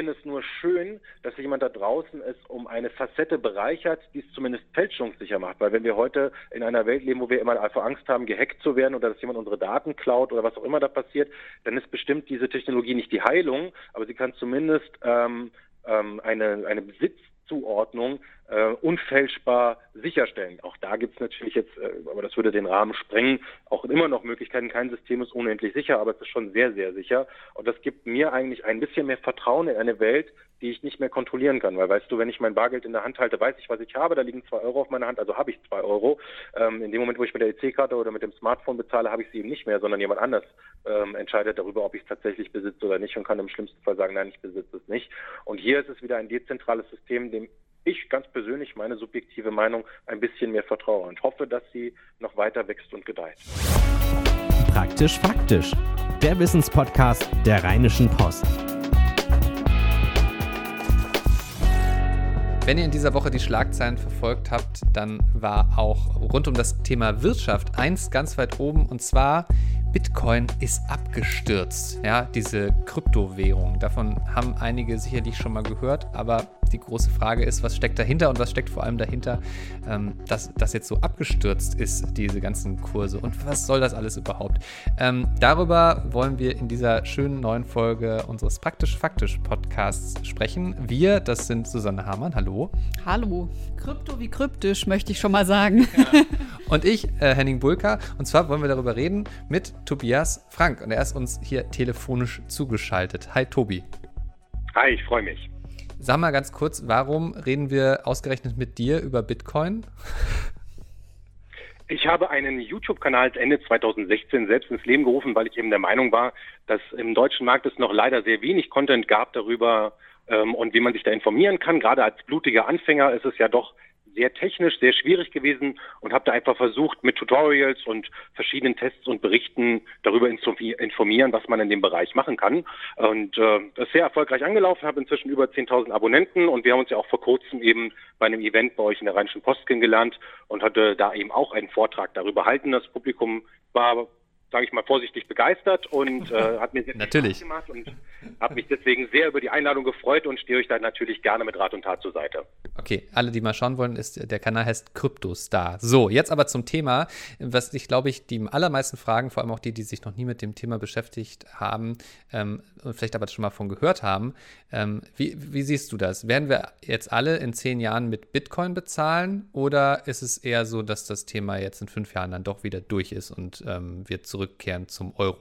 finde es nur schön, dass jemand da draußen ist, um eine Facette bereichert, die es zumindest fälschungssicher macht. Weil wenn wir heute in einer Welt leben, wo wir immer einfach Angst haben, gehackt zu werden oder dass jemand unsere Daten klaut oder was auch immer da passiert, dann ist bestimmt diese Technologie nicht die Heilung, aber sie kann zumindest ähm, ähm, eine, eine Besitzzuordnung äh, unfälschbar sicherstellen. Auch da gibt es natürlich jetzt, äh, aber das würde den Rahmen sprengen, auch immer noch Möglichkeiten. Kein System ist unendlich sicher, aber es ist schon sehr, sehr sicher. Und das gibt mir eigentlich ein bisschen mehr Vertrauen in eine Welt, die ich nicht mehr kontrollieren kann. Weil weißt du, wenn ich mein Bargeld in der Hand halte, weiß ich, was ich habe. Da liegen zwei Euro auf meiner Hand, also habe ich zwei Euro. Ähm, in dem Moment, wo ich mit der EC-Karte oder mit dem Smartphone bezahle, habe ich sie eben nicht mehr, sondern jemand anders ähm, entscheidet darüber, ob ich es tatsächlich besitze oder nicht und kann im schlimmsten Fall sagen, nein, ich besitze es nicht. Und hier ist es wieder ein dezentrales System, dem ich ganz persönlich, meine subjektive Meinung, ein bisschen mehr vertraue und hoffe, dass sie noch weiter wächst und gedeiht. Praktisch faktisch. Der Wissenspodcast der Rheinischen Post. Wenn ihr in dieser Woche die Schlagzeilen verfolgt habt, dann war auch rund um das Thema Wirtschaft eins ganz weit oben und zwar Bitcoin ist abgestürzt. Ja, diese Kryptowährung. Davon haben einige sicherlich schon mal gehört, aber die große Frage ist, was steckt dahinter und was steckt vor allem dahinter, ähm, dass das jetzt so abgestürzt ist, diese ganzen Kurse und was soll das alles überhaupt? Ähm, darüber wollen wir in dieser schönen neuen Folge unseres Praktisch-Faktisch Podcasts sprechen. Wir, das sind Susanne Hamann, hallo. Hallo. Krypto wie kryptisch, möchte ich schon mal sagen. Ja. Und ich, äh, Henning Bulka, und zwar wollen wir darüber reden mit Tobias Frank und er ist uns hier telefonisch zugeschaltet. Hi Tobi. Hi, ich freue mich. Sag mal ganz kurz, warum reden wir ausgerechnet mit dir über Bitcoin? Ich habe einen YouTube-Kanal Ende 2016 selbst ins Leben gerufen, weil ich eben der Meinung war, dass im deutschen Markt es noch leider sehr wenig Content gab darüber ähm, und wie man sich da informieren kann. Gerade als blutiger Anfänger ist es ja doch sehr technisch, sehr schwierig gewesen und habe da einfach versucht, mit Tutorials und verschiedenen Tests und Berichten darüber informieren, was man in dem Bereich machen kann. Und äh, das ist sehr erfolgreich angelaufen, habe inzwischen über 10.000 Abonnenten und wir haben uns ja auch vor kurzem eben bei einem Event bei euch in der Rheinischen Post kennengelernt und hatte da eben auch einen Vortrag darüber halten. Das Publikum war sage ich mal vorsichtig begeistert und äh, hat mir sehr viel natürlich. Spaß gemacht und habe mich deswegen sehr über die Einladung gefreut und stehe euch da natürlich gerne mit Rat und Tat zur Seite. Okay, alle, die mal schauen wollen, ist der Kanal heißt Kryptostar. So, jetzt aber zum Thema, was ich glaube ich die allermeisten fragen, vor allem auch die, die sich noch nie mit dem Thema beschäftigt haben ähm, und vielleicht aber schon mal von gehört haben. Ähm, wie, wie siehst du das? Werden wir jetzt alle in zehn Jahren mit Bitcoin bezahlen oder ist es eher so, dass das Thema jetzt in fünf Jahren dann doch wieder durch ist und ähm, wir zurückkehren zum Euro?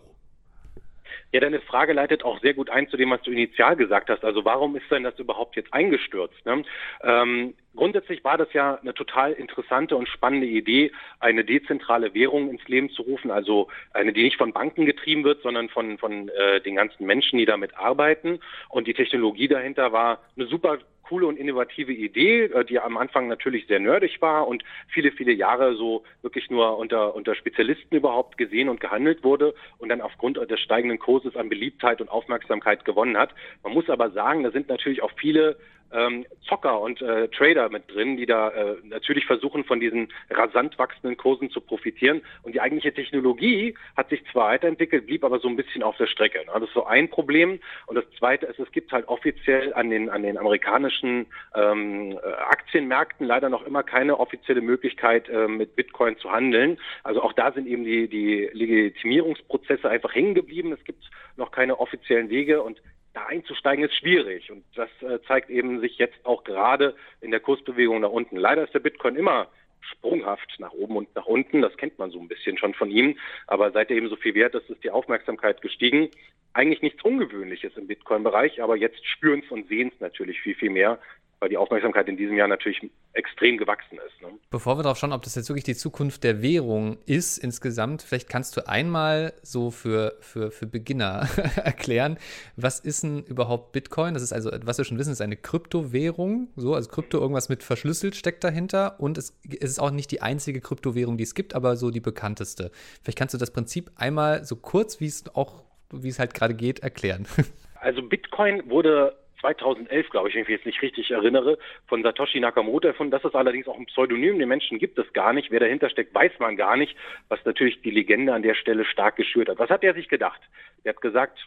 Ja, deine Frage leitet auch sehr gut ein zu dem, was du initial gesagt hast. Also warum ist denn das überhaupt jetzt eingestürzt? Ne? Ähm, grundsätzlich war das ja eine total interessante und spannende Idee, eine dezentrale Währung ins Leben zu rufen, also eine, die nicht von Banken getrieben wird, sondern von, von äh, den ganzen Menschen, die damit arbeiten. Und die Technologie dahinter war eine super coole und innovative Idee, äh, die am Anfang natürlich sehr nerdig war und viele, viele Jahre so wirklich nur unter, unter Spezialisten überhaupt gesehen und gehandelt wurde und dann aufgrund des steigenden Kurses an Beliebtheit und Aufmerksamkeit gewonnen hat. Man muss aber sagen, da sind natürlich auch viele ähm, Zocker und äh, Trader mit drin, die da äh, natürlich versuchen, von diesen rasant wachsenden Kursen zu profitieren. Und die eigentliche Technologie hat sich zwar weiterentwickelt, blieb aber so ein bisschen auf der Strecke. Das ist so ein Problem. Und das zweite ist, es gibt halt offiziell an den, an den amerikanischen ähm, äh, Aktienmärkten leider noch immer keine offizielle Möglichkeit, äh, mit Bitcoin zu handeln. Also auch da sind eben die, die Legitimierungsprozesse einfach hängen geblieben. Es gibt noch keine offiziellen Wege und da einzusteigen ist schwierig. Und das äh, zeigt eben sich jetzt auch gerade in der Kursbewegung nach unten. Leider ist der Bitcoin immer sprunghaft nach oben und nach unten. Das kennt man so ein bisschen schon von ihm. Aber seit er eben so viel wert ist, ist die Aufmerksamkeit gestiegen. Eigentlich nichts Ungewöhnliches im Bitcoin-Bereich, aber jetzt spüren es und sehen es natürlich viel, viel mehr weil die Aufmerksamkeit in diesem Jahr natürlich extrem gewachsen ist. Ne? Bevor wir darauf schauen, ob das jetzt wirklich die Zukunft der Währung ist insgesamt, vielleicht kannst du einmal so für, für, für Beginner erklären, was ist denn überhaupt Bitcoin? Das ist also, was wir schon wissen, ist eine Kryptowährung. So, also Krypto, irgendwas mit verschlüsselt steckt dahinter und es, es ist auch nicht die einzige Kryptowährung, die es gibt, aber so die bekannteste. Vielleicht kannst du das Prinzip einmal so kurz, wie es auch, wie es halt gerade geht, erklären. Also Bitcoin wurde 2011, glaube ich, wenn ich mich jetzt nicht richtig erinnere, von Satoshi Nakamoto erfunden. Das ist allerdings auch ein Pseudonym. Den Menschen gibt es gar nicht. Wer dahinter steckt, weiß man gar nicht, was natürlich die Legende an der Stelle stark geschürt hat. Was hat er sich gedacht? Er hat gesagt,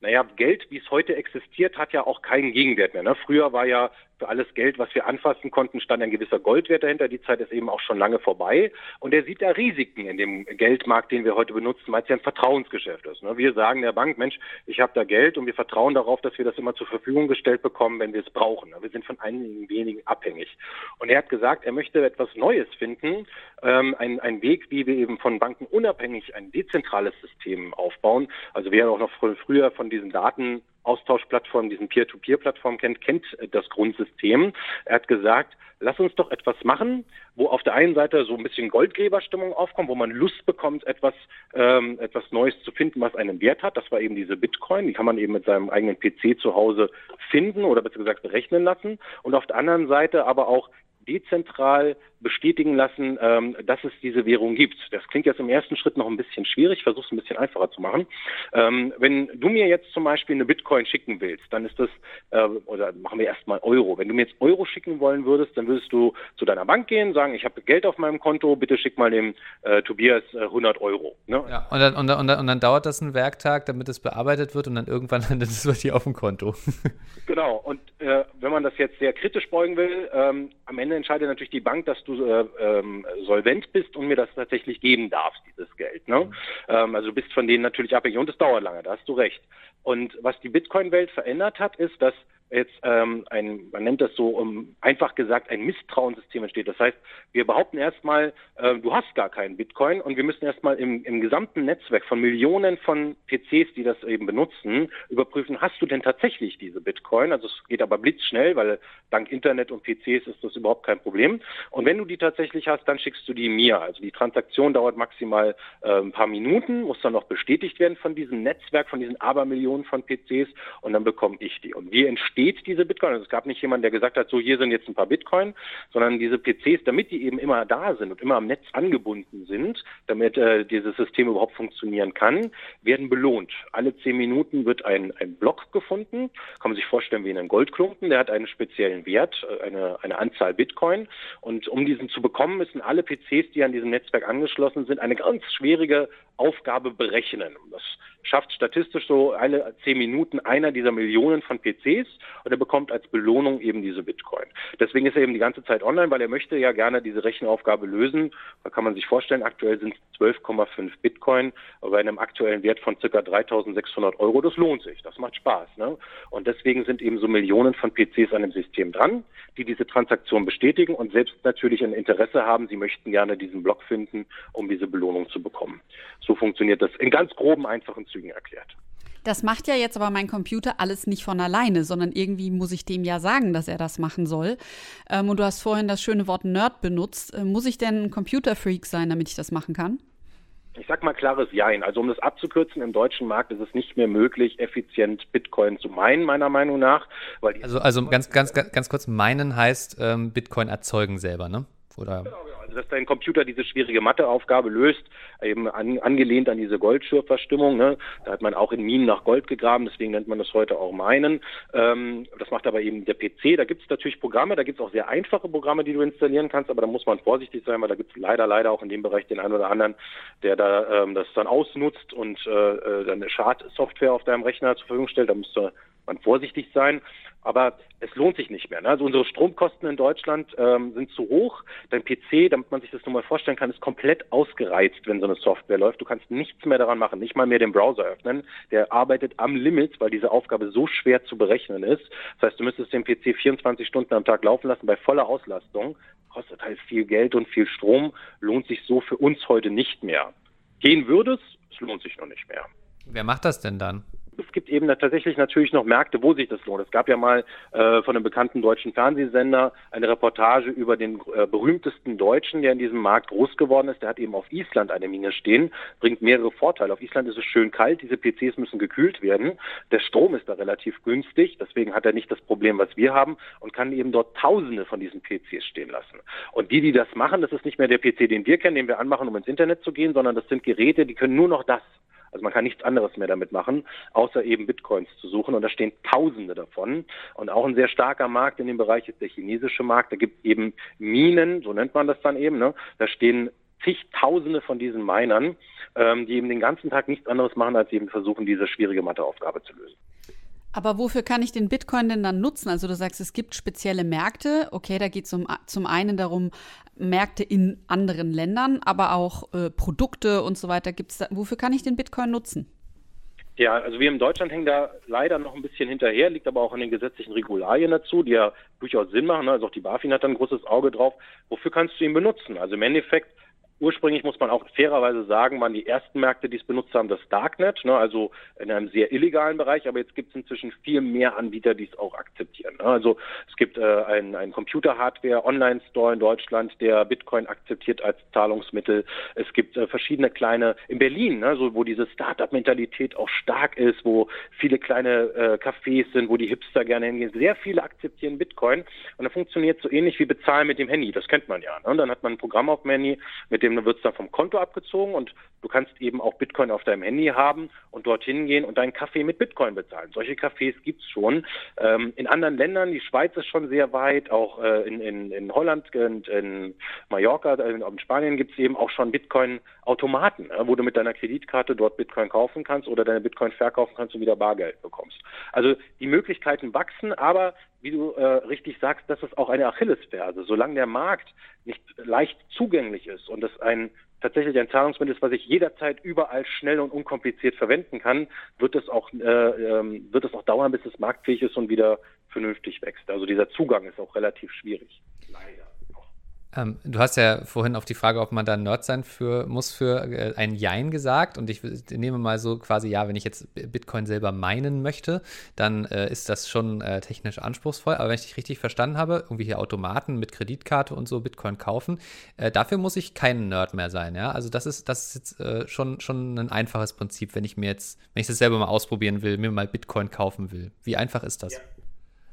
naja, Geld, wie es heute existiert, hat ja auch keinen Gegenwert mehr. Ne? Früher war ja für alles Geld, was wir anfassen konnten, stand ein gewisser Goldwert dahinter. Die Zeit ist eben auch schon lange vorbei. Und er sieht da Risiken in dem Geldmarkt, den wir heute benutzen, weil es ja ein Vertrauensgeschäft ist. Ne? Wir sagen der Bank, Mensch, ich habe da Geld und wir vertrauen darauf, dass wir das immer zur Verfügung gestellt bekommen, wenn wir es brauchen. Ne? Wir sind von einigen wenigen abhängig. Und er hat gesagt, er möchte etwas Neues finden, ähm, ein, ein Weg, wie wir eben von Banken unabhängig ein dezentrales System aufbauen. Also wer auch noch früher von diesen Daten Austauschplattformen, diesen Peer-to-Peer-Plattformen kennt, kennt das Grundsystem. Er hat gesagt, lass uns doch etwas machen, wo auf der einen Seite so ein bisschen Goldgräberstimmung aufkommt, wo man Lust bekommt, etwas, ähm, etwas Neues zu finden, was einen Wert hat. Das war eben diese Bitcoin. Die kann man eben mit seinem eigenen PC zu Hause finden oder besser gesagt berechnen lassen. Und auf der anderen Seite aber auch dezentral bestätigen lassen, ähm, dass es diese Währung gibt. Das klingt jetzt im ersten Schritt noch ein bisschen schwierig, versuche es ein bisschen einfacher zu machen. Ähm, wenn du mir jetzt zum Beispiel eine Bitcoin schicken willst, dann ist das, äh, oder machen wir erstmal Euro. Wenn du mir jetzt Euro schicken wollen würdest, dann würdest du zu deiner Bank gehen, sagen, ich habe Geld auf meinem Konto, bitte schick mal dem äh, Tobias äh, 100 Euro. Ne? Ja, und dann, und, dann, und, dann, und dann dauert das einen Werktag, damit es bearbeitet wird und dann irgendwann landet es bei dir auf dem Konto. genau, und äh, wenn man das jetzt sehr kritisch beugen will, ähm, am Ende entscheidet natürlich die Bank, dass du äh, ähm, solvent bist und mir das tatsächlich geben darfst, dieses Geld. Ne? Mhm. Ähm, also du bist von denen natürlich abhängig und es dauert lange, da hast du recht. Und was die Bitcoin-Welt verändert hat, ist, dass jetzt ähm, ein, man nennt das so um, einfach gesagt, ein Misstrauenssystem entsteht. Das heißt, wir behaupten erstmal, äh, du hast gar keinen Bitcoin und wir müssen erstmal im, im gesamten Netzwerk von Millionen von PCs, die das eben benutzen, überprüfen, hast du denn tatsächlich diese Bitcoin? Also es geht aber blitzschnell, weil dank Internet und PCs ist das überhaupt kein Problem. Und wenn du die tatsächlich hast, dann schickst du die mir. Also die Transaktion dauert maximal äh, ein paar Minuten, muss dann noch bestätigt werden von diesem Netzwerk, von diesen Abermillionen von PCs und dann bekomme ich die. Und wie entstehen steht diese Bitcoin. Also es gab nicht jemanden, der gesagt hat, so hier sind jetzt ein paar Bitcoin, sondern diese PCs, damit die eben immer da sind und immer am Netz angebunden sind, damit äh, dieses System überhaupt funktionieren kann, werden belohnt. Alle zehn Minuten wird ein, ein Block gefunden. Kann man sich vorstellen wie in einem Goldklumpen. Der hat einen speziellen Wert, äh, eine, eine Anzahl Bitcoin. Und um diesen zu bekommen, müssen alle PCs, die an diesem Netzwerk angeschlossen sind, eine ganz schwierige Aufgabe berechnen. Das schafft statistisch so alle zehn Minuten einer dieser Millionen von PCs und er bekommt als Belohnung eben diese Bitcoin. Deswegen ist er eben die ganze Zeit online, weil er möchte ja gerne diese Rechenaufgabe lösen. Da kann man sich vorstellen, aktuell sind es 12,5 Bitcoin bei einem aktuellen Wert von circa 3.600 Euro. Das lohnt sich, das macht Spaß. Ne? Und deswegen sind eben so Millionen von PCs an dem System dran, die diese Transaktion bestätigen und selbst natürlich ein Interesse haben, sie möchten gerne diesen Block finden, um diese Belohnung zu bekommen. So funktioniert das in ganz groben, einfachen Zügen erklärt. Das macht ja jetzt aber mein Computer alles nicht von alleine, sondern irgendwie muss ich dem ja sagen, dass er das machen soll. Ähm, und du hast vorhin das schöne Wort Nerd benutzt. Äh, muss ich denn ein Computerfreak sein, damit ich das machen kann? Ich sag mal klares Jein. Also um das abzukürzen, im deutschen Markt ist es nicht mehr möglich, effizient Bitcoin zu meinen, meiner Meinung nach. also, also ganz, ganz, ganz kurz, meinen heißt ähm, Bitcoin erzeugen selber, ne? Oder? Genau, genau dass dein Computer diese schwierige Matheaufgabe löst, eben an, angelehnt an diese Goldschürfverstimmung. Ne? Da hat man auch in Minen nach Gold gegraben, deswegen nennt man das heute auch Meinen. Ähm, das macht aber eben der PC. Da gibt es natürlich Programme, da gibt es auch sehr einfache Programme, die du installieren kannst, aber da muss man vorsichtig sein, weil da gibt es leider, leider auch in dem Bereich den einen oder anderen, der da ähm, das dann ausnutzt und äh, äh dann eine Schadsoftware auf deinem Rechner zur Verfügung stellt. Da musst du man vorsichtig sein. Aber es lohnt sich nicht mehr. Ne? Also unsere Stromkosten in Deutschland ähm, sind zu hoch. Dein PC, damit man sich das nur mal vorstellen kann, ist komplett ausgereizt, wenn so eine Software läuft. Du kannst nichts mehr daran machen, nicht mal mehr den Browser öffnen. Der arbeitet am Limit, weil diese Aufgabe so schwer zu berechnen ist. Das heißt, du müsstest den PC 24 Stunden am Tag laufen lassen bei voller Auslastung. Kostet halt viel Geld und viel Strom. Lohnt sich so für uns heute nicht mehr. Gehen würde es, es lohnt sich noch nicht mehr. Wer macht das denn dann? Es gibt eben tatsächlich natürlich noch Märkte, wo sich das lohnt. Es gab ja mal äh, von einem bekannten deutschen Fernsehsender eine Reportage über den äh, berühmtesten Deutschen, der in diesem Markt groß geworden ist. Der hat eben auf Island eine Mine stehen, bringt mehrere Vorteile. Auf Island ist es schön kalt, diese PCs müssen gekühlt werden. Der Strom ist da relativ günstig, deswegen hat er nicht das Problem, was wir haben und kann eben dort Tausende von diesen PCs stehen lassen. Und die, die das machen, das ist nicht mehr der PC, den wir kennen, den wir anmachen, um ins Internet zu gehen, sondern das sind Geräte, die können nur noch das. Also man kann nichts anderes mehr damit machen, außer eben Bitcoins zu suchen. Und da stehen Tausende davon. Und auch ein sehr starker Markt in dem Bereich ist der chinesische Markt. Da gibt eben Minen, so nennt man das dann eben. Ne? Da stehen zigtausende von diesen Minern, ähm, die eben den ganzen Tag nichts anderes machen, als eben versuchen, diese schwierige Matheaufgabe zu lösen. Aber wofür kann ich den Bitcoin denn dann nutzen? Also du sagst, es gibt spezielle Märkte. Okay, da geht es um, zum einen darum, Märkte in anderen Ländern, aber auch äh, Produkte und so weiter. Gibt's da, wofür kann ich den Bitcoin nutzen? Ja, also wir in Deutschland hängen da leider noch ein bisschen hinterher, liegt aber auch an den gesetzlichen Regularien dazu, die ja durchaus Sinn machen. Also auch die BaFin hat da ein großes Auge drauf. Wofür kannst du ihn benutzen? Also im Endeffekt Ursprünglich muss man auch fairerweise sagen, waren die ersten Märkte, die es benutzt haben, das Darknet, ne, also in einem sehr illegalen Bereich, aber jetzt gibt es inzwischen viel mehr Anbieter, die es auch akzeptieren. Ne. Also es gibt äh, einen, einen Computer-Hardware-Online-Store in Deutschland, der Bitcoin akzeptiert als Zahlungsmittel. Es gibt äh, verschiedene kleine, in Berlin, ne, so, wo diese Startup-Mentalität auch stark ist, wo viele kleine äh, Cafés sind, wo die Hipster gerne hingehen. Sehr viele akzeptieren Bitcoin und das funktioniert so ähnlich wie Bezahlen mit dem Handy. Das kennt man ja. Ne. Und dann hat man ein Programm auf dem Handy, mit dem wird es dann vom Konto abgezogen und du kannst eben auch Bitcoin auf deinem Handy haben und dorthin gehen und deinen Kaffee mit Bitcoin bezahlen. Solche Cafés gibt es schon. Ähm, in anderen Ländern, die Schweiz ist schon sehr weit, auch äh, in, in, in Holland und in Mallorca, äh, in Spanien gibt es eben auch schon Bitcoin-Automaten, äh, wo du mit deiner Kreditkarte dort Bitcoin kaufen kannst oder deine Bitcoin verkaufen kannst und wieder Bargeld bekommst. Also die Möglichkeiten wachsen, aber wie du äh, richtig sagst, das ist auch eine Achillesferse. Solange der Markt nicht leicht zugänglich ist und es ein tatsächlich ein Zahlungsmittel ist, was ich jederzeit überall schnell und unkompliziert verwenden kann, wird es auch äh, ähm, wird es auch dauern, bis es marktfähig ist und wieder vernünftig wächst. Also dieser Zugang ist auch relativ schwierig. Ähm, du hast ja vorhin auf die Frage, ob man da Nerd sein für, muss, für äh, ein Jein gesagt. Und ich nehme mal so quasi, ja, wenn ich jetzt Bitcoin selber meinen möchte, dann äh, ist das schon äh, technisch anspruchsvoll. Aber wenn ich dich richtig verstanden habe, irgendwie hier Automaten mit Kreditkarte und so Bitcoin kaufen, äh, dafür muss ich kein Nerd mehr sein. Ja? Also das ist, das ist jetzt äh, schon, schon ein einfaches Prinzip, wenn ich mir jetzt, wenn ich das selber mal ausprobieren will, mir mal Bitcoin kaufen will. Wie einfach ist das? Ja.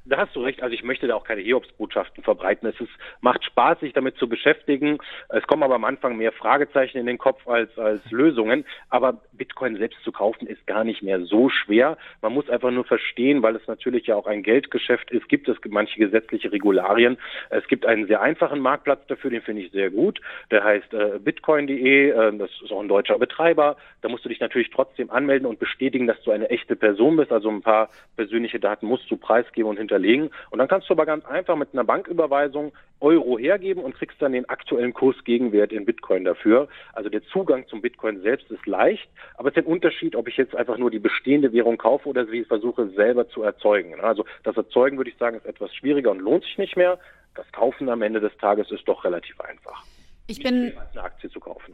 Da hast du recht. Also ich möchte da auch keine Hiobsbotschaften verbreiten. Es ist, macht Spaß, sich damit zu beschäftigen. Es kommen aber am Anfang mehr Fragezeichen in den Kopf als, als Lösungen. Aber Bitcoin selbst zu kaufen ist gar nicht mehr so schwer. Man muss einfach nur verstehen, weil es natürlich ja auch ein Geldgeschäft ist, gibt es manche gesetzliche Regularien. Es gibt einen sehr einfachen Marktplatz dafür, den finde ich sehr gut. Der heißt äh, bitcoin.de. Äh, das ist auch ein deutscher Betreiber. Da musst du dich natürlich trotzdem anmelden und bestätigen, dass du eine echte Person bist. Also ein paar persönliche Daten musst du preisgeben und hinter hinterlegen. Und dann kannst du aber ganz einfach mit einer Banküberweisung Euro hergeben und kriegst dann den aktuellen Kursgegenwert in Bitcoin dafür. Also der Zugang zum Bitcoin selbst ist leicht, aber es ist ein Unterschied, ob ich jetzt einfach nur die bestehende Währung kaufe oder sie versuche selber zu erzeugen. Also das Erzeugen, würde ich sagen, ist etwas schwieriger und lohnt sich nicht mehr. Das Kaufen am Ende des Tages ist doch relativ einfach. Ich bin eine Aktie zu kaufen.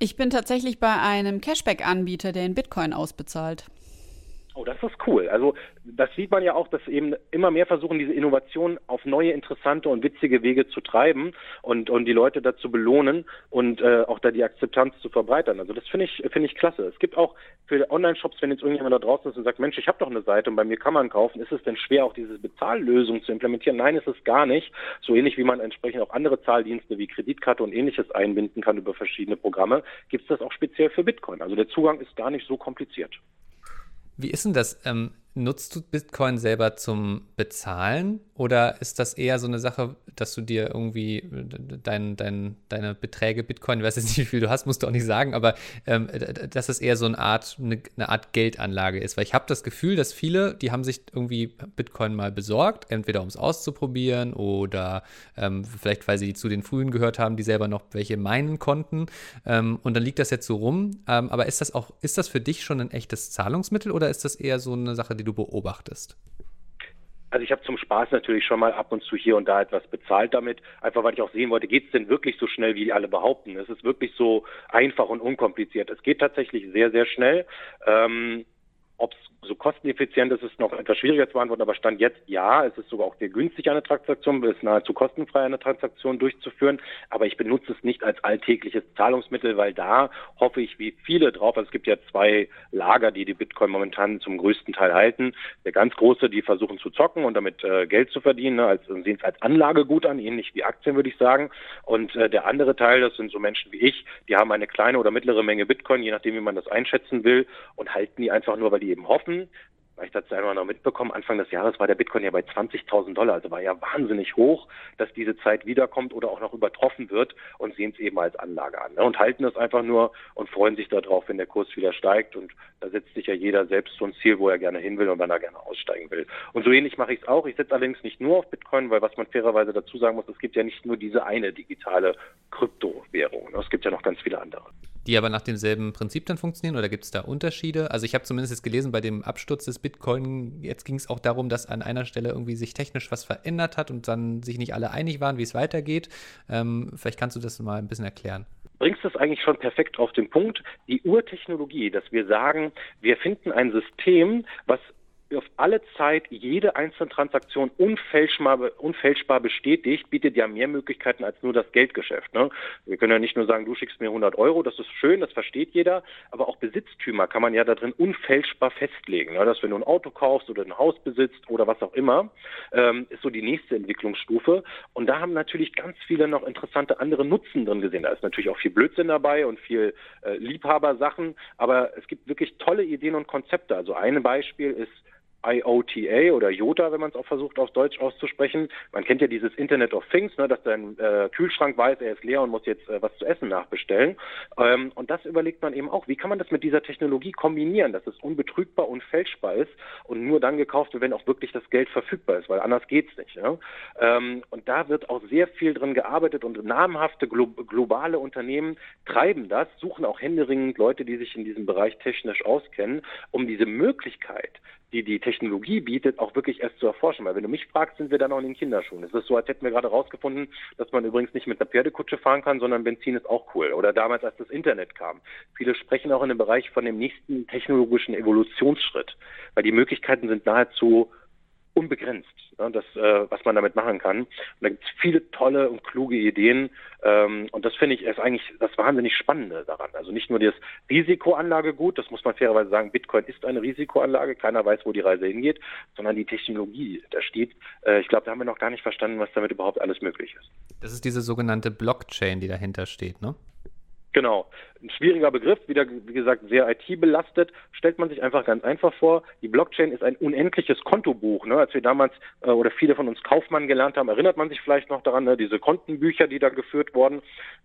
Ich bin tatsächlich bei einem Cashback-Anbieter, der in Bitcoin ausbezahlt. Oh, das ist cool. Also das sieht man ja auch, dass eben immer mehr versuchen, diese Innovation auf neue, interessante und witzige Wege zu treiben und, und die Leute dazu belohnen und äh, auch da die Akzeptanz zu verbreitern. Also das finde ich, finde ich klasse. Es gibt auch für Online-Shops, wenn jetzt irgendjemand da draußen ist und sagt, Mensch, ich habe doch eine Seite und bei mir kann man kaufen, ist es denn schwer, auch diese Bezahllösung zu implementieren? Nein, ist es gar nicht. So ähnlich wie man entsprechend auch andere Zahldienste wie Kreditkarte und ähnliches einbinden kann über verschiedene Programme, gibt es das auch speziell für Bitcoin. Also der Zugang ist gar nicht so kompliziert. Wie ist denn das? Ähm, nutzt du Bitcoin selber zum Bezahlen oder ist das eher so eine Sache, dass du dir irgendwie dein, dein, deine Beträge Bitcoin, ich weiß jetzt nicht, wie viel du hast, musst du auch nicht sagen, aber ähm, dass es eher so eine Art, eine, eine Art Geldanlage ist? Weil ich habe das Gefühl, dass viele, die haben sich irgendwie Bitcoin mal besorgt, entweder um es auszuprobieren oder ähm, vielleicht, weil sie zu den frühen gehört haben, die selber noch welche meinen konnten. Ähm, und dann liegt das jetzt so rum. Ähm, aber ist das auch, ist das für dich schon ein echtes Zahlungsmittel oder ist das eher so eine Sache, die du beobachtest? Also ich habe zum Spaß natürlich schon mal ab und zu hier und da etwas bezahlt damit, einfach weil ich auch sehen wollte, geht es denn wirklich so schnell, wie die alle behaupten? Es ist wirklich so einfach und unkompliziert. Es geht tatsächlich sehr, sehr schnell. Ähm, Ob es so kosteneffizient ist es noch etwas schwieriger zu beantworten, aber Stand jetzt ja, es ist sogar auch sehr günstig, eine Transaktion, es ist nahezu kostenfrei, eine Transaktion durchzuführen, aber ich benutze es nicht als alltägliches Zahlungsmittel, weil da hoffe ich wie viele drauf, also es gibt ja zwei Lager, die die Bitcoin momentan zum größten Teil halten. Der ganz große, die versuchen zu zocken und damit äh, Geld zu verdienen, ne, als, sehen es als Anlagegut an, ähnlich wie Aktien, würde ich sagen. Und äh, der andere Teil, das sind so Menschen wie ich, die haben eine kleine oder mittlere Menge Bitcoin, je nachdem, wie man das einschätzen will, und halten die einfach nur, weil die eben hoffen, Ich hatte es einmal noch mitbekommen, Anfang des Jahres war der Bitcoin ja bei 20.000 Dollar, also war ja wahnsinnig hoch, dass diese Zeit wiederkommt oder auch noch übertroffen wird und sehen es eben als Anlage an ne? und halten das einfach nur und freuen sich darauf, wenn der Kurs wieder steigt und da setzt sich ja jeder selbst so ein Ziel, wo er gerne hin will und wann er gerne aussteigen will. Und so ähnlich mache ich es auch. Ich setze allerdings nicht nur auf Bitcoin, weil was man fairerweise dazu sagen muss, es gibt ja nicht nur diese eine digitale Kryptowährung. Ne? Es gibt ja noch ganz viele andere die aber nach demselben Prinzip dann funktionieren oder gibt es da Unterschiede? Also ich habe zumindest jetzt gelesen, bei dem Absturz des Bitcoin, jetzt ging es auch darum, dass an einer Stelle irgendwie sich technisch was verändert hat und dann sich nicht alle einig waren, wie es weitergeht. Ähm, vielleicht kannst du das mal ein bisschen erklären bringst es eigentlich schon perfekt auf den Punkt. Die Urtechnologie, dass wir sagen, wir finden ein System, was auf alle Zeit jede einzelne Transaktion unfälschbar, unfälschbar bestätigt, bietet ja mehr Möglichkeiten als nur das Geldgeschäft. Ne? Wir können ja nicht nur sagen, du schickst mir 100 Euro, das ist schön, das versteht jeder, aber auch Besitztümer kann man ja da drin unfälschbar festlegen. Ne? Dass wenn du ein Auto kaufst oder ein Haus besitzt oder was auch immer, ähm, ist so die nächste Entwicklungsstufe. Und da haben natürlich ganz viele noch interessante andere Nutzen drin gesehen. Da ist natürlich auch viel Blödsinn dabei und viel äh, Liebhabersachen, aber es gibt wirklich tolle Ideen und Konzepte. Also ein Beispiel ist IOTA oder IOTA, wenn man es auch versucht auf Deutsch auszusprechen. Man kennt ja dieses Internet of Things, ne, dass dein äh, Kühlschrank weiß, er ist leer und muss jetzt äh, was zu essen nachbestellen. Ähm, und das überlegt man eben auch, wie kann man das mit dieser Technologie kombinieren, dass es unbetrügbar und fälschbar ist und nur dann gekauft wird, wenn auch wirklich das Geld verfügbar ist, weil anders geht's nicht. Ne? Ähm, und da wird auch sehr viel drin gearbeitet und namhafte glo globale Unternehmen treiben das, suchen auch händeringend Leute, die sich in diesem Bereich technisch auskennen, um diese Möglichkeit, die die Technologie bietet, auch wirklich erst zu erforschen. Weil wenn du mich fragst, sind wir dann noch in den Kinderschuhen. Es ist so, als hätten wir gerade rausgefunden, dass man übrigens nicht mit einer Pferdekutsche fahren kann, sondern Benzin ist auch cool. Oder damals, als das Internet kam. Viele sprechen auch in dem Bereich von dem nächsten technologischen Evolutionsschritt, weil die Möglichkeiten sind nahezu unbegrenzt, ne, das, äh, was man damit machen kann. Und da gibt es viele tolle und kluge Ideen. Ähm, und das finde ich ist eigentlich das wahnsinnig Spannende daran. Also nicht nur das Risikoanlagegut, das muss man fairerweise sagen, Bitcoin ist eine Risikoanlage, keiner weiß, wo die Reise hingeht, sondern die Technologie, da steht, äh, ich glaube, da haben wir noch gar nicht verstanden, was damit überhaupt alles möglich ist. Das ist diese sogenannte Blockchain, die dahinter steht, ne? Genau. Ein schwieriger Begriff, wieder, wie gesagt, sehr IT-belastet. Stellt man sich einfach ganz einfach vor, die Blockchain ist ein unendliches Kontobuch. Ne? Als wir damals äh, oder viele von uns Kaufmann gelernt haben, erinnert man sich vielleicht noch daran, ne? diese Kontenbücher, die da geführt wurden.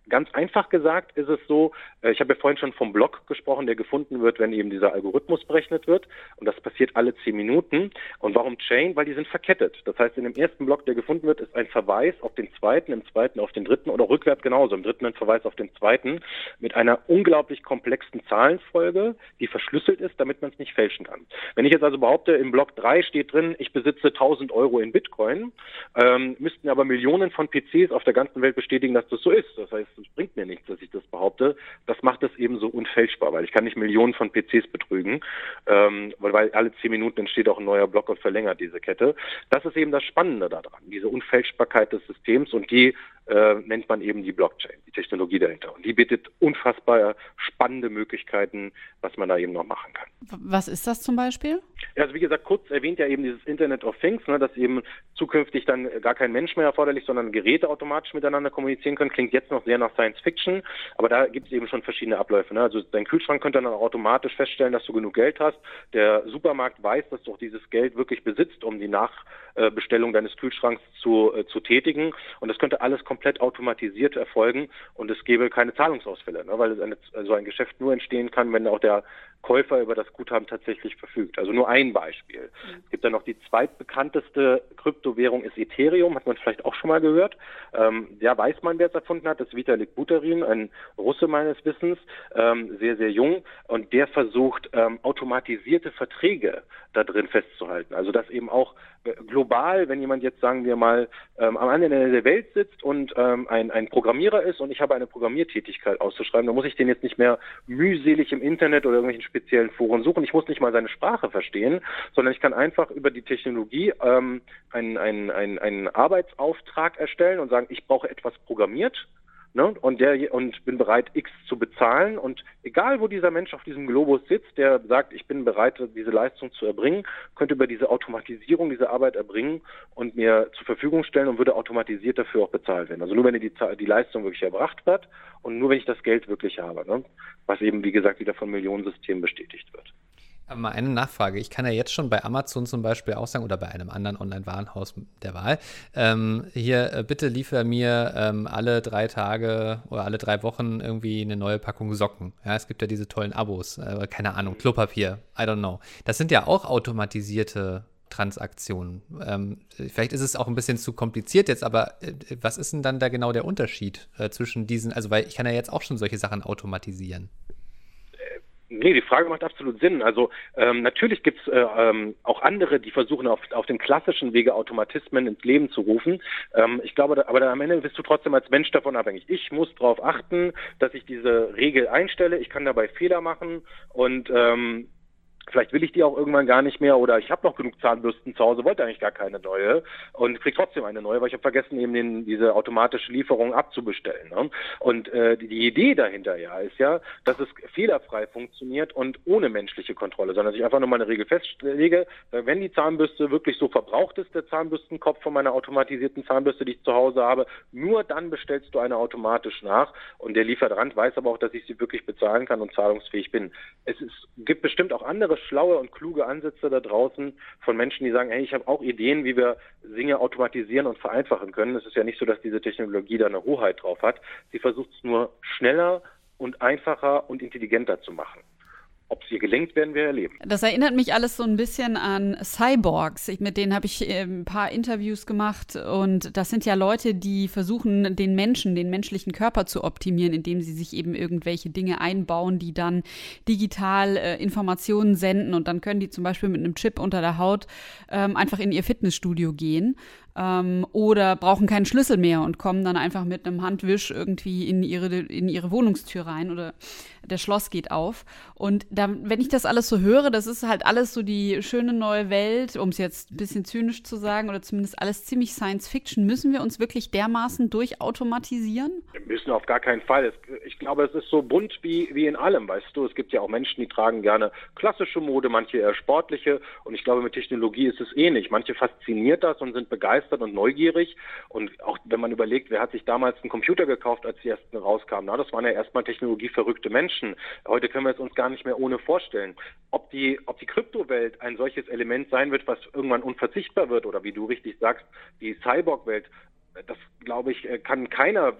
Ganz einfach gesagt ist es so, äh, ich habe ja vorhin schon vom Block gesprochen, der gefunden wird, wenn eben dieser Algorithmus berechnet wird. Und das passiert alle zehn Minuten. Und warum Chain? Weil die sind verkettet. Das heißt, in dem ersten Block, der gefunden wird, ist ein Verweis auf den zweiten, im zweiten auf den dritten oder rückwärts genauso. Im dritten ein Verweis auf den zweiten mit einer unglaublich komplexen Zahlenfolge, die verschlüsselt ist, damit man es nicht fälschen kann. Wenn ich jetzt also behaupte, im Block 3 steht drin, ich besitze 1000 Euro in Bitcoin, ähm, müssten aber Millionen von PCs auf der ganzen Welt bestätigen, dass das so ist. Das heißt, es bringt mir nichts, dass ich das behaupte. Das macht es eben so unfälschbar, weil ich kann nicht Millionen von PCs betrügen, ähm, weil, alle zehn Minuten entsteht auch ein neuer Block und verlängert diese Kette. Das ist eben das Spannende daran, diese Unfälschbarkeit des Systems und die äh, nennt man eben die Blockchain, die Technologie dahinter. Und die bietet unfassbar spannende Möglichkeiten, was man da eben noch machen kann. Was ist das zum Beispiel? Ja, also wie gesagt, kurz erwähnt ja eben dieses Internet of Things, ne, dass eben zukünftig dann gar kein Mensch mehr erforderlich, sondern Geräte automatisch miteinander kommunizieren können. Klingt jetzt noch sehr nach Science Fiction, aber da gibt es eben schon verschiedene Abläufe. Ne? Also dein Kühlschrank könnte dann automatisch feststellen, dass du genug Geld hast. Der Supermarkt weiß, dass du auch dieses Geld wirklich besitzt, um die Nachbestellung deines Kühlschranks zu, äh, zu tätigen. Und das könnte alles komplett automatisiert erfolgen und es gäbe keine Zahlungsausfälle, ne? weil so ein Geschäft nur entstehen kann, wenn auch der Käufer über das Guthaben tatsächlich verfügt. Also nur ein Beispiel. Mhm. Es gibt dann noch die zweitbekannteste Kryptowährung ist Ethereum, hat man vielleicht auch schon mal gehört. Ähm, ja, weiß man, wer es erfunden hat, das ist Vitalik Buterin, ein Russe meines Wissens, ähm, sehr, sehr jung. Und der versucht, ähm, automatisierte Verträge da drin festzuhalten. Also dass eben auch äh, global, wenn jemand jetzt, sagen wir mal, ähm, am anderen Ende der Welt sitzt und ähm, ein, ein Programmierer ist und ich habe eine Programmiertätigkeit auszuschreiben, dann muss ich den jetzt nicht mehr mühselig im Internet oder irgendwelchen speziellen Foren suchen. Ich muss nicht mal seine Sprache verstehen, sondern ich kann einfach über die Technologie ähm, einen, einen, einen, einen Arbeitsauftrag erstellen und sagen, ich brauche etwas programmiert Ne? Und der und bin bereit, X zu bezahlen. Und egal wo dieser Mensch auf diesem Globus sitzt, der sagt, ich bin bereit, diese Leistung zu erbringen, könnte über diese Automatisierung diese Arbeit erbringen und mir zur Verfügung stellen und würde automatisiert dafür auch bezahlt werden. Also nur wenn die, die Leistung wirklich erbracht wird und nur wenn ich das Geld wirklich habe, ne? was eben wie gesagt wieder von Millionensystemen bestätigt wird. Mal eine Nachfrage. Ich kann ja jetzt schon bei Amazon zum Beispiel auch sagen oder bei einem anderen Online-Warenhaus der Wahl, ähm, hier äh, bitte liefer mir ähm, alle drei Tage oder alle drei Wochen irgendwie eine neue Packung Socken. Ja, es gibt ja diese tollen Abos, äh, keine Ahnung, Klopapier, I don't know. Das sind ja auch automatisierte Transaktionen. Ähm, vielleicht ist es auch ein bisschen zu kompliziert jetzt, aber äh, was ist denn dann da genau der Unterschied äh, zwischen diesen, also weil ich kann ja jetzt auch schon solche Sachen automatisieren. Nee, die Frage macht absolut Sinn. Also ähm, natürlich gibt es äh, ähm, auch andere, die versuchen auf, auf dem klassischen Wege Automatismen ins Leben zu rufen. Ähm, ich glaube, da, aber dann am Ende bist du trotzdem als Mensch davon abhängig. Ich muss darauf achten, dass ich diese Regel einstelle. Ich kann dabei Fehler machen und ähm, Vielleicht will ich die auch irgendwann gar nicht mehr oder ich habe noch genug Zahnbürsten zu Hause, wollte eigentlich gar keine neue und kriege trotzdem eine neue, weil ich habe vergessen, eben den, diese automatische Lieferung abzubestellen. Ne? Und äh, die, Idee dahinter ja ist ja, dass es fehlerfrei funktioniert und ohne menschliche Kontrolle, sondern dass ich einfach nur mal eine Regel festlege, wenn die Zahnbürste wirklich so verbraucht ist, der Zahnbürstenkopf von meiner automatisierten Zahnbürste, die ich zu Hause habe, nur dann bestellst du eine automatisch nach und der Lieferant weiß aber auch, dass ich sie wirklich bezahlen kann und zahlungsfähig bin. Es ist, gibt bestimmt auch andere andere schlaue und kluge Ansätze da draußen von Menschen, die sagen, hey, ich habe auch Ideen, wie wir Dinge automatisieren und vereinfachen können. Es ist ja nicht so, dass diese Technologie da eine Hoheit drauf hat. Sie versucht es nur schneller und einfacher und intelligenter zu machen. Ob es ihr gelingt, werden wir erleben. Das erinnert mich alles so ein bisschen an Cyborgs. Ich, mit denen habe ich äh, ein paar Interviews gemacht und das sind ja Leute, die versuchen, den Menschen, den menschlichen Körper zu optimieren, indem sie sich eben irgendwelche Dinge einbauen, die dann digital äh, Informationen senden und dann können die zum Beispiel mit einem Chip unter der Haut ähm, einfach in ihr Fitnessstudio gehen ähm, oder brauchen keinen Schlüssel mehr und kommen dann einfach mit einem Handwisch irgendwie in ihre, in ihre Wohnungstür rein oder der Schloss geht auf. Und da, wenn ich das alles so höre, das ist halt alles so die schöne neue Welt, um es jetzt ein bisschen zynisch zu sagen, oder zumindest alles ziemlich Science Fiction. Müssen wir uns wirklich dermaßen durchautomatisieren? Wir müssen auf gar keinen Fall. Ich glaube, es ist so bunt wie, wie in allem, weißt du. Es gibt ja auch Menschen, die tragen gerne klassische Mode, manche eher sportliche. Und ich glaube, mit Technologie ist es ähnlich. Manche fasziniert das und sind begeistert und neugierig. Und auch wenn man überlegt, wer hat sich damals einen Computer gekauft, als die ersten rauskamen, na, das waren ja erstmal technologieverrückte Menschen. Menschen. Heute können wir es uns gar nicht mehr ohne vorstellen. Ob die, ob die Kryptowelt ein solches Element sein wird, was irgendwann unverzichtbar wird oder wie du richtig sagst, die Cyborg-Welt, das glaube ich, kann keiner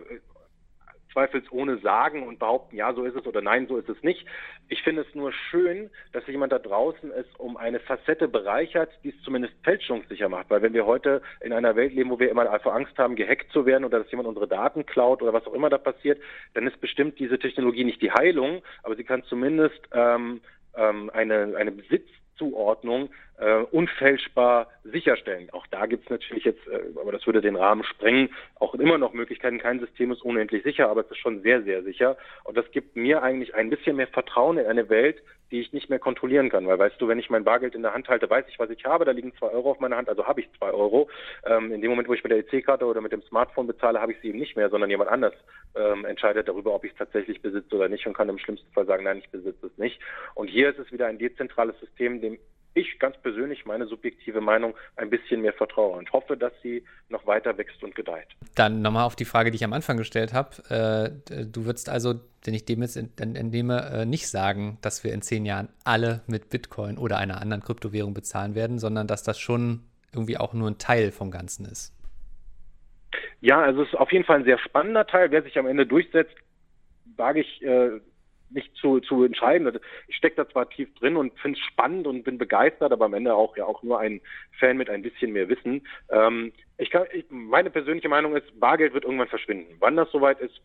zweifelsohne sagen und behaupten, ja, so ist es oder nein, so ist es nicht. Ich finde es nur schön, dass jemand da draußen es um eine Facette bereichert, die es zumindest fälschungssicher macht. Weil wenn wir heute in einer Welt leben, wo wir immer einfach Angst haben, gehackt zu werden oder dass jemand unsere Daten klaut oder was auch immer da passiert, dann ist bestimmt diese Technologie nicht die Heilung, aber sie kann zumindest ähm, ähm, eine, eine Besitz Zuordnung äh, unfälschbar sicherstellen. Auch da gibt es natürlich jetzt, äh, aber das würde den Rahmen sprengen, auch immer noch Möglichkeiten. Kein System ist unendlich sicher, aber es ist schon sehr, sehr sicher. Und das gibt mir eigentlich ein bisschen mehr Vertrauen in eine Welt, die ich nicht mehr kontrollieren kann. Weil weißt du, wenn ich mein Bargeld in der Hand halte, weiß ich, was ich habe. Da liegen zwei Euro auf meiner Hand, also habe ich zwei Euro. Ähm, in dem Moment, wo ich mit der EC-Karte oder mit dem Smartphone bezahle, habe ich sie eben nicht mehr, sondern jemand anders ähm, entscheidet darüber, ob ich es tatsächlich besitze oder nicht und kann im schlimmsten Fall sagen, nein, ich besitze es nicht. Und hier ist es wieder ein dezentrales System, dem ich ganz persönlich meine subjektive Meinung ein bisschen mehr vertraue und hoffe, dass sie noch weiter wächst und gedeiht. Dann nochmal auf die Frage, die ich am Anfang gestellt habe. Äh, du würdest also, wenn ich dem jetzt entnehme, äh, nicht sagen, dass wir in zehn Jahren alle mit Bitcoin oder einer anderen Kryptowährung bezahlen werden, sondern dass das schon irgendwie auch nur ein Teil vom Ganzen ist. Ja, also es ist auf jeden Fall ein sehr spannender Teil. Wer sich am Ende durchsetzt, wage ich äh, nicht zu, zu entscheiden. Also ich stecke da zwar tief drin und finde es spannend und bin begeistert, aber am Ende auch ja auch nur ein Fan mit ein bisschen mehr Wissen. Ähm, ich kann, ich, meine persönliche Meinung ist, Bargeld wird irgendwann verschwinden. Wann das soweit ist,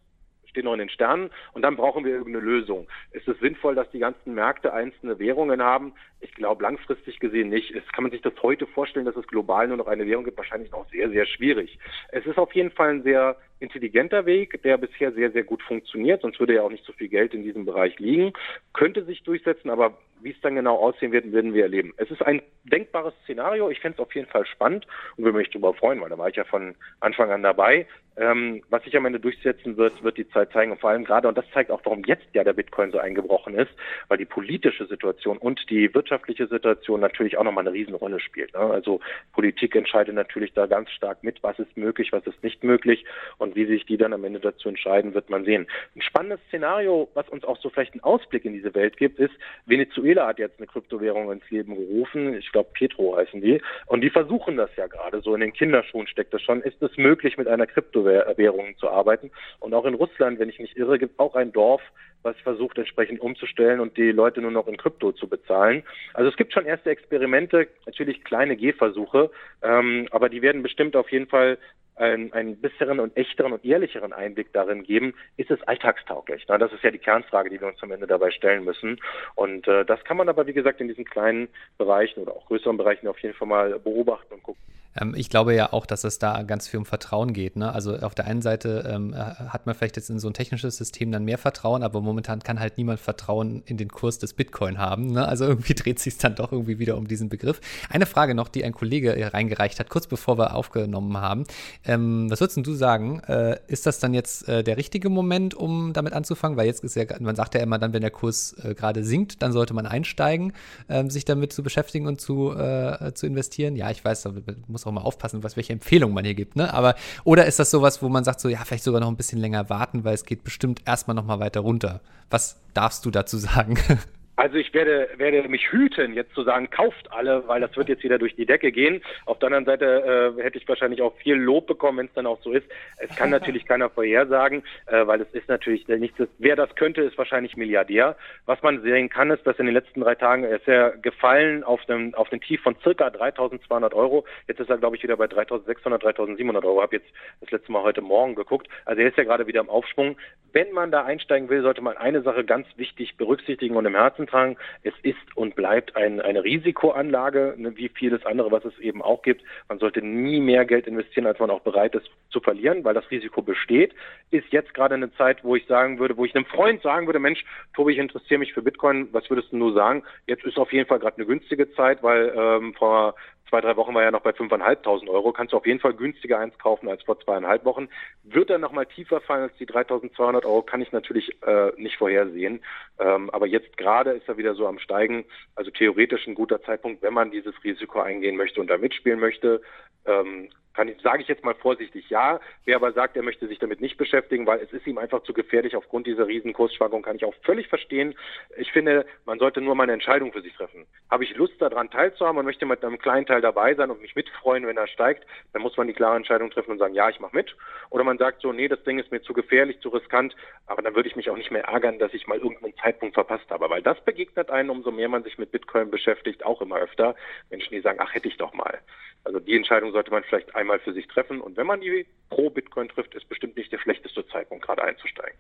steht noch in den Sternen und dann brauchen wir irgendeine Lösung. Ist es sinnvoll, dass die ganzen Märkte einzelne Währungen haben? Ich glaube langfristig gesehen nicht. Es kann man sich das heute vorstellen, dass es global nur noch eine Währung gibt, wahrscheinlich noch sehr, sehr schwierig. Es ist auf jeden Fall ein sehr intelligenter Weg, der bisher sehr, sehr gut funktioniert, sonst würde ja auch nicht so viel Geld in diesem Bereich liegen, könnte sich durchsetzen, aber wie es dann genau aussehen wird, werden wir erleben. Es ist ein denkbares Szenario. Ich fände es auf jeden Fall spannend und würde mich darüber freuen, weil da war ich ja von Anfang an dabei. Ähm, was sich am Ende durchsetzen wird, wird die Zeit zeigen. Und vor allem gerade, und das zeigt auch, warum jetzt ja der Bitcoin so eingebrochen ist, weil die politische Situation und die wirtschaftliche Situation natürlich auch nochmal eine Riesenrolle spielt. Ne? Also Politik entscheidet natürlich da ganz stark mit, was ist möglich, was ist nicht möglich. Und Und wie sich die dann am Ende dazu entscheiden, wird man sehen. Ein spannendes Szenario, was uns auch so vielleicht einen Ausblick in diese Welt gibt, ist, Venezuela hat jetzt eine Kryptowährung ins Leben gerufen. Ich glaube, Petro heißen die. Und die versuchen das ja gerade. So in den Kinderschuhen steckt das schon. Ist es möglich, mit einer Kryptowährung zu arbeiten? Und auch in Russland, wenn ich mich irre, gibt es auch ein Dorf, was versucht entsprechend umzustellen und die Leute nur noch in Krypto zu bezahlen. Also es gibt schon erste Experimente, natürlich kleine Gehversuche, ähm, aber die werden bestimmt auf jeden Fall einen, einen besseren und echteren und ehrlicheren Einblick darin geben, ist es alltagstauglich? Na, das ist ja die Kernfrage, die wir uns am Ende dabei stellen müssen. Und äh, das kann man aber, wie gesagt, in diesen kleinen Bereichen oder auch größeren Bereichen auf jeden Fall mal beobachten und gucken. Ähm, ich glaube ja auch, dass es da ganz viel um Vertrauen geht. Ne? Also auf der einen Seite ähm, hat man vielleicht jetzt in so ein technisches System dann mehr Vertrauen, aber momentan kann halt niemand Vertrauen in den Kurs des Bitcoin haben. Ne? Also irgendwie dreht sich dann doch irgendwie wieder um diesen Begriff. Eine Frage noch, die ein Kollege reingereicht hat, kurz bevor wir aufgenommen haben. Ähm, was würdest du sagen? Äh, ist das dann jetzt äh, der richtige Moment, um damit anzufangen? Weil jetzt ist ja, man sagt ja immer dann, wenn der Kurs äh, gerade sinkt, dann sollte man einsteigen, ähm, sich damit zu beschäftigen und zu, äh, zu investieren. Ja, ich weiß, da muss auch auch mal aufpassen, was welche Empfehlungen man hier gibt, ne? Aber oder ist das sowas, wo man sagt so, ja, vielleicht sogar noch ein bisschen länger warten, weil es geht bestimmt erstmal noch mal weiter runter. Was darfst du dazu sagen? Also ich werde, werde mich hüten, jetzt zu sagen, kauft alle, weil das wird jetzt wieder durch die Decke gehen. Auf der anderen Seite äh, hätte ich wahrscheinlich auch viel Lob bekommen, wenn es dann auch so ist. Es kann natürlich keiner vorhersagen, äh, weil es ist natürlich nichts. Wer das könnte, ist wahrscheinlich Milliardär. Was man sehen kann, ist, dass in den letzten drei Tagen ist er gefallen auf dem auf den Tief von circa 3.200 Euro. Jetzt ist er, glaube ich, wieder bei 3.600, 3.700 Euro. Habe jetzt das letzte Mal heute Morgen geguckt. Also er ist ja gerade wieder im Aufschwung. Wenn man da einsteigen will, sollte man eine Sache ganz wichtig berücksichtigen und im Herzen tragen. Es ist und bleibt ein, eine Risikoanlage, ne, wie vieles andere, was es eben auch gibt. Man sollte nie mehr Geld investieren, als man auch bereit ist zu verlieren, weil das Risiko besteht. Ist jetzt gerade eine Zeit, wo ich sagen würde, wo ich einem Freund sagen würde, Mensch, Tobi, ich interessiere mich für Bitcoin, was würdest du nur sagen? Jetzt ist auf jeden Fall gerade eine günstige Zeit, weil ähm, vor zwei, drei Wochen war ja noch bei 5.500 Euro. Kannst du auf jeden Fall günstiger eins kaufen als vor zweieinhalb Wochen. Wird er nochmal tiefer fallen als die 3.200 Euro, kann ich natürlich äh, nicht vorhersehen. Ähm, aber jetzt gerade ist er wieder so am Steigen. Also theoretisch ein guter Zeitpunkt, wenn man dieses Risiko eingehen möchte und da mitspielen möchte. Ähm, kann ich, sage ich jetzt mal vorsichtig ja. Wer aber sagt, er möchte sich damit nicht beschäftigen, weil es ist ihm einfach zu gefährlich aufgrund dieser riesen Kursschwankung, kann ich auch völlig verstehen. Ich finde, man sollte nur mal eine Entscheidung für sich treffen. Habe ich Lust daran teilzuhaben und möchte mit einem kleinen Teil dabei sein und mich mitfreuen, wenn er steigt, dann muss man die klare Entscheidung treffen und sagen, ja, ich mache mit. Oder man sagt so, nee, das Ding ist mir zu gefährlich, zu riskant, aber dann würde ich mich auch nicht mehr ärgern, dass ich mal irgendeinen Zeitpunkt verpasst habe, weil das begegnet einem, umso mehr man sich mit Bitcoin beschäftigt, auch immer öfter. Menschen, die sagen, ach, hätte ich doch mal. Also die Entscheidung sollte man vielleicht einmal für sich treffen. Und wenn man die pro Bitcoin trifft, ist bestimmt nicht der schlechteste Zeitpunkt, gerade einzusteigen.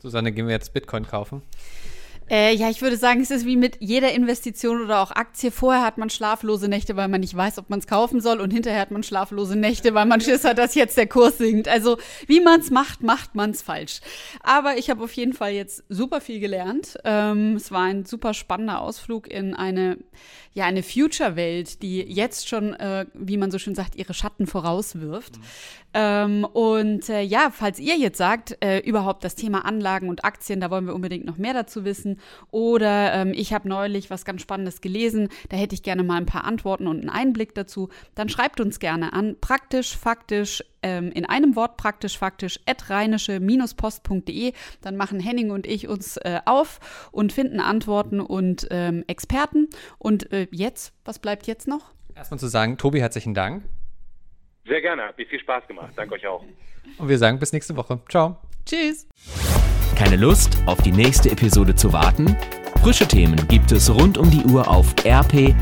Susanne, gehen wir jetzt Bitcoin kaufen? Äh, ja, ich würde sagen, es ist wie mit jeder Investition oder auch Aktie. Vorher hat man schlaflose Nächte, weil man nicht weiß, ob man es kaufen soll. Und hinterher hat man schlaflose Nächte, weil man Schiss hat, dass jetzt der Kurs sinkt. Also wie man es macht, macht man es falsch. Aber ich habe auf jeden Fall jetzt super viel gelernt. Ähm, es war ein super spannender Ausflug in eine, ja, eine Future-Welt, die jetzt schon, äh, wie man so schön sagt, ihre Schatten vorauswirft. Mhm. Ähm, und äh, ja, falls ihr jetzt sagt, äh, überhaupt das Thema Anlagen und Aktien, da wollen wir unbedingt noch mehr dazu wissen. Oder ähm, ich habe neulich was ganz Spannendes gelesen, da hätte ich gerne mal ein paar Antworten und einen Einblick dazu. Dann schreibt uns gerne an praktisch, faktisch, ähm, in einem Wort praktisch, faktisch, at rheinische-post.de. Dann machen Henning und ich uns äh, auf und finden Antworten und ähm, Experten. Und äh, jetzt, was bleibt jetzt noch? Erstmal zu sagen, Tobi, herzlichen Dank. Sehr gerne, hat mir viel Spaß gemacht. Danke euch auch. Und wir sagen bis nächste Woche. Ciao. Tschüss. Keine Lust, auf die nächste Episode zu warten? Frische Themen gibt es rund um die Uhr auf rp-online.de.